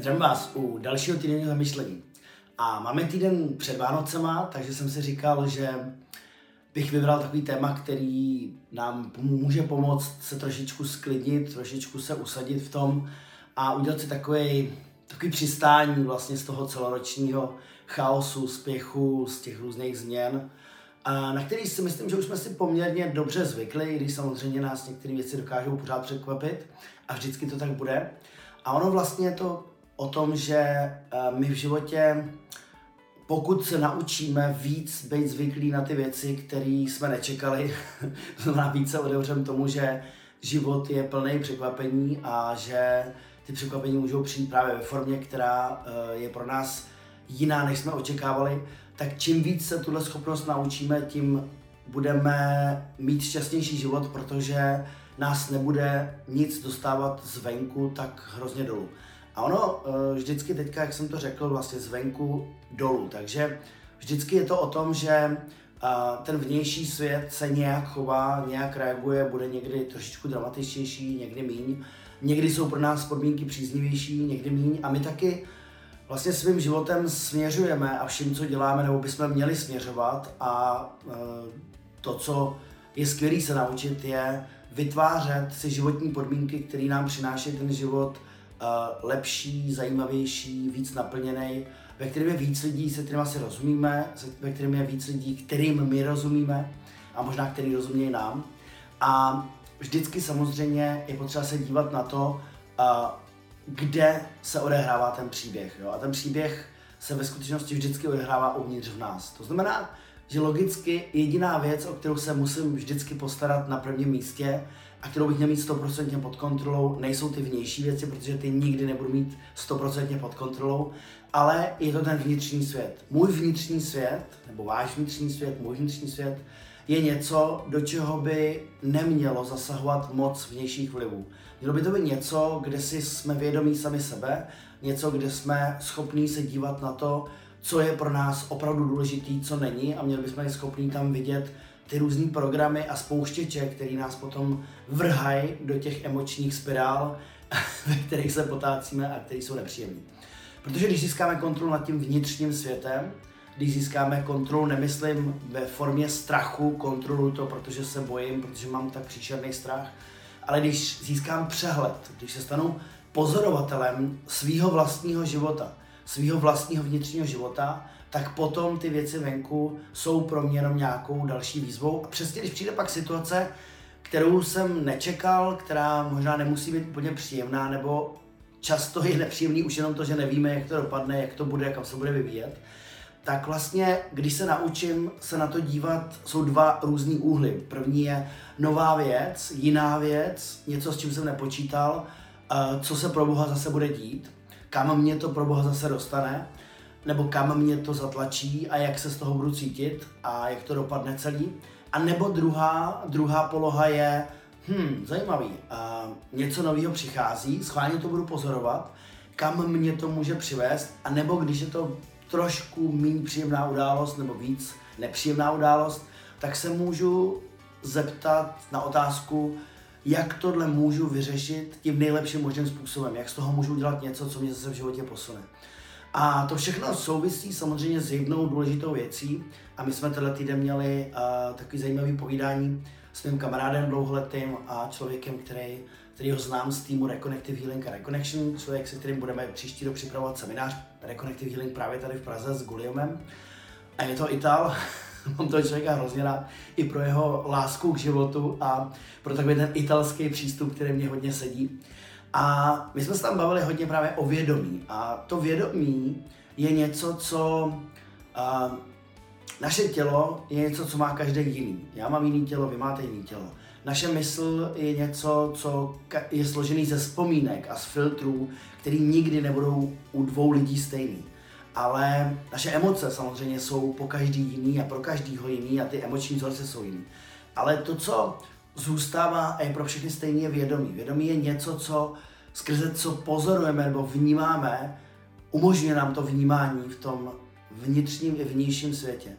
Zdravím vás u dalšího týdenního zamyšlení. A máme týden před Vánocema, takže jsem si říkal, že bych vybral takový téma, který nám může pomoct se trošičku sklidnit, trošičku se usadit v tom a udělat si takový, takový přistání vlastně z toho celoročního chaosu, spěchu, z těch různých změn, na který si myslím, že už jsme si poměrně dobře zvykli, když samozřejmě nás některé věci dokážou pořád překvapit a vždycky to tak bude. A ono vlastně to o tom, že eh, my v životě, pokud se naučíme víc být zvyklí na ty věci, které jsme nečekali, znamená více otevřem tomu, že život je plný překvapení a že ty překvapení můžou přijít právě ve formě, která eh, je pro nás jiná, než jsme očekávali, tak čím víc se tuhle schopnost naučíme, tím budeme mít šťastnější život, protože nás nebude nic dostávat zvenku tak hrozně dolů. A ono eh, vždycky teďka, jak jsem to řekl, vlastně zvenku dolů. Takže vždycky je to o tom, že eh, ten vnější svět se nějak chová, nějak reaguje, bude někdy trošičku dramatičtější, někdy míň. Někdy jsou pro nás podmínky příznivější, někdy míň. A my taky vlastně svým životem směřujeme a vším, co děláme, nebo bychom měli směřovat. A eh, to, co je skvělé se naučit, je vytvářet si životní podmínky, které nám přináší ten život lepší, zajímavější, víc naplněný, ve kterém je víc lidí, se kterými si rozumíme, ve kterém je víc lidí, kterým my rozumíme a možná který rozumí nám. A vždycky samozřejmě je potřeba se dívat na to, kde se odehrává ten příběh. Jo? A ten příběh se ve skutečnosti vždycky odehrává uvnitř v nás. To znamená, že logicky jediná věc, o kterou se musím vždycky postarat na prvním místě, a kterou bych měl mít 100% pod kontrolou, nejsou ty vnější věci, protože ty nikdy nebudu mít 100% pod kontrolou, ale je to ten vnitřní svět. Můj vnitřní svět, nebo váš vnitřní svět, můj vnitřní svět, je něco, do čeho by nemělo zasahovat moc vnějších vlivů. Mělo by to být něco, kde si jsme vědomí sami sebe, něco, kde jsme schopní se dívat na to, co je pro nás opravdu důležitý, co není a měli bychom být schopní tam vidět ty různé programy a spouštěče, které nás potom vrhají do těch emočních spirál, ve kterých se potácíme a které jsou nepříjemné. Protože když získáme kontrolu nad tím vnitřním světem, když získáme kontrolu, nemyslím ve formě strachu, kontrolu to, protože se bojím, protože mám tak příšerný strach, ale když získám přehled, když se stanu pozorovatelem svého vlastního života, svého vlastního vnitřního života, tak potom ty věci venku jsou pro mě jenom nějakou další výzvou. A přesně když přijde pak situace, kterou jsem nečekal, která možná nemusí být úplně příjemná, nebo často je nepříjemný už jenom to, že nevíme, jak to dopadne, jak to bude, kam se bude vyvíjet, tak vlastně, když se naučím se na to dívat, jsou dva různý úhly. První je nová věc, jiná věc, něco, s čím jsem nepočítal, co se pro Boha zase bude dít, kam mě to pro Boha zase dostane nebo kam mě to zatlačí a jak se z toho budu cítit a jak to dopadne celý. A nebo druhá, druhá poloha je, hm, zajímavý, uh, něco nového přichází, schválně to budu pozorovat, kam mě to může přivést, a nebo když je to trošku méně příjemná událost nebo víc nepříjemná událost, tak se můžu zeptat na otázku, jak tohle můžu vyřešit tím nejlepším možným způsobem, jak z toho můžu udělat něco, co mě zase v životě posune. A to všechno souvisí samozřejmě s jednou důležitou věcí. A my jsme tenhle týden měli uh, takový zajímavý povídání s mým kamarádem dlouholetým a člověkem, který, který ho znám z týmu Reconnective Healing a Reconnection, člověk, se kterým budeme příští rok připravovat seminář Reconnective Healing právě tady v Praze s Guliomem. A je to Ital, mám toho člověka hrozně rád, i pro jeho lásku k životu a pro takový ten italský přístup, který mě hodně sedí. A my jsme se tam bavili hodně právě o vědomí. A to vědomí je něco, co uh, naše tělo je něco, co má každý jiný. Já mám jiný tělo, vy máte jiný tělo. Naše mysl je něco, co je složený ze vzpomínek a z filtrů, který nikdy nebudou u dvou lidí stejný. Ale naše emoce samozřejmě jsou po každý jiný a pro každýho jiný a ty emoční vzorce jsou jiný. Ale to, co zůstává a je pro všechny stejně vědomí. Vědomí je něco, co skrze co pozorujeme nebo vnímáme, umožňuje nám to vnímání v tom vnitřním i vnějším světě.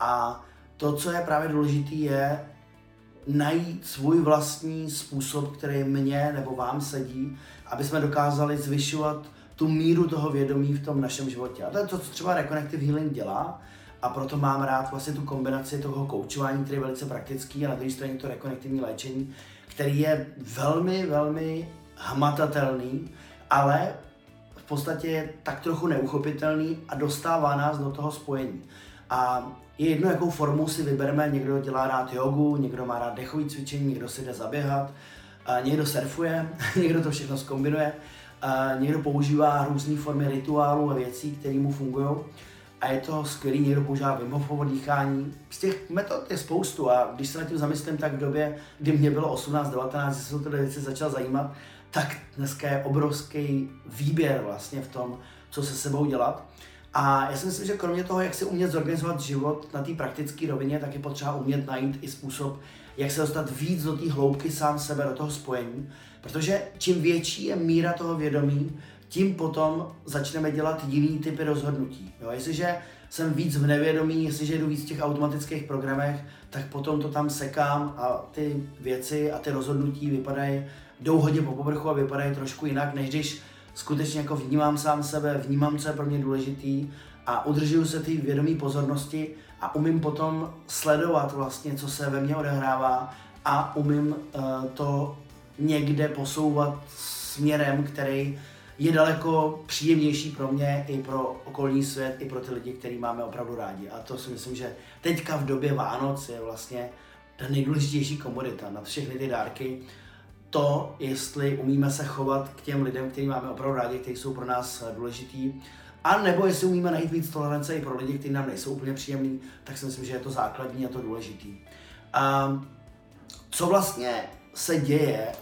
A to, co je právě důležité, je najít svůj vlastní způsob, který mě nebo vám sedí, aby jsme dokázali zvyšovat tu míru toho vědomí v tom našem životě. A to je to, co třeba Reconnective Healing dělá, a proto mám rád vlastně tu kombinaci toho koučování, který je velice praktický, a na druhé straně to rekonektivní léčení, který je velmi, velmi hmatatelný, ale v podstatě je tak trochu neuchopitelný a dostává nás do toho spojení. A je jedno, jakou formu si vybereme, někdo dělá rád jogu, někdo má rád dechové cvičení, někdo si jde zaběhat, někdo surfuje, někdo to všechno zkombinuje, někdo používá různé formy rituálů a věcí, které mu fungují a je to skvělý, někdo používá Wim Hofovo dýchání. Z těch metod je spoustu a když se na tím zamyslím, tak v době, kdy mě bylo 18-19, se o věci začal zajímat, tak dneska je obrovský výběr vlastně v tom, co se sebou dělat. A já si myslím, že kromě toho, jak si umět zorganizovat život na té praktické rovině, tak je potřeba umět najít i způsob, jak se dostat víc do té hloubky sám sebe, do toho spojení. Protože čím větší je míra toho vědomí, tím potom začneme dělat jiný typy rozhodnutí. Jo, jestliže jsem víc v nevědomí, jestliže jdu víc v těch automatických programech, tak potom to tam sekám a ty věci a ty rozhodnutí vypadají, jdou hodně po povrchu a vypadají trošku jinak, než když skutečně jako vnímám sám sebe, vnímám, co je pro mě důležitý a udržuju se té vědomí pozornosti a umím potom sledovat vlastně, co se ve mně odehrává a umím uh, to někde posouvat směrem, který je daleko příjemnější pro mě i pro okolní svět, i pro ty lidi, který máme opravdu rádi. A to si myslím, že teďka v době Vánoc je vlastně ta nejdůležitější komodita na všechny ty dárky. To, jestli umíme se chovat k těm lidem, který máme opravdu rádi, kteří jsou pro nás důležitý, a nebo jestli umíme najít víc tolerance i pro lidi, kteří nám nejsou úplně příjemní, tak si myslím, že je to základní a to důležitý. A co vlastně se děje, eh,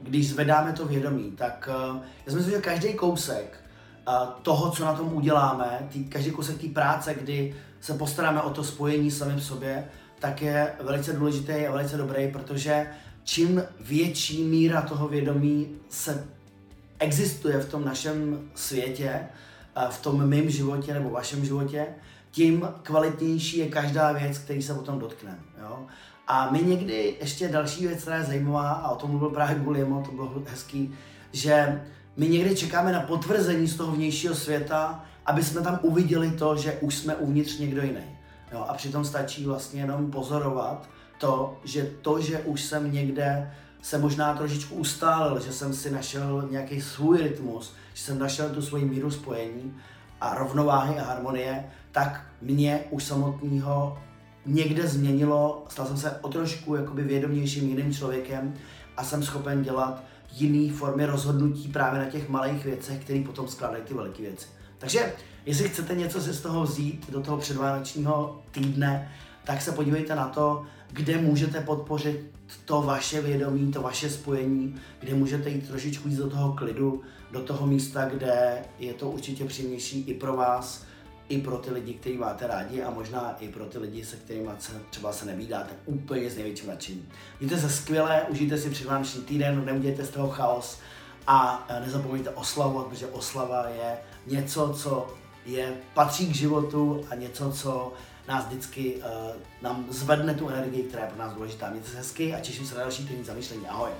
když zvedáme to vědomí, tak eh, já si myslím, že každý kousek eh, toho, co na tom uděláme, tý, každý kousek té práce, kdy se postaráme o to spojení sami v sobě, tak je velice důležitý a velice dobrý, protože čím větší míra toho vědomí se existuje v tom našem světě, v tom mém životě nebo vašem životě, tím kvalitnější je každá věc, který se potom dotkne. Jo? A my někdy ještě další věc, která je zajímavá, a o tom mluvil právě Guliemo, to bylo hezký, že my někdy čekáme na potvrzení z toho vnějšího světa, aby jsme tam uviděli to, že už jsme uvnitř někdo jiný. Jo, a přitom stačí vlastně jenom pozorovat to, že to, že už jsem někde se možná trošičku ustálil, že jsem si našel nějaký svůj rytmus, že jsem našel tu svoji míru spojení a rovnováhy a harmonie, tak mě už samotného někde změnilo, stal jsem se o trošku jakoby vědomějším jiným člověkem a jsem schopen dělat jiný formy rozhodnutí právě na těch malých věcech, které potom skládají ty velké věci. Takže jestli chcete něco si z toho vzít do toho předvánočního týdne, tak se podívejte na to, kde můžete podpořit to vaše vědomí, to vaše spojení, kde můžete jít trošičku víc do toho klidu, do toho místa, kde je to určitě příjemnější i pro vás, i pro ty lidi, který máte rádi a možná i pro ty lidi, se kterými se, třeba se nevídáte úplně s největším nadšením. Mějte se skvěle, užijte si předvánoční týden, neudějte z toho chaos a nezapomeňte oslavovat, protože oslava je něco, co je, patří k životu a něco, co nás vždycky uh, nám zvedne tu energii, která je pro nás důležitá. Mějte se hezky a těším se na další týden zamýšlení. Ahoj!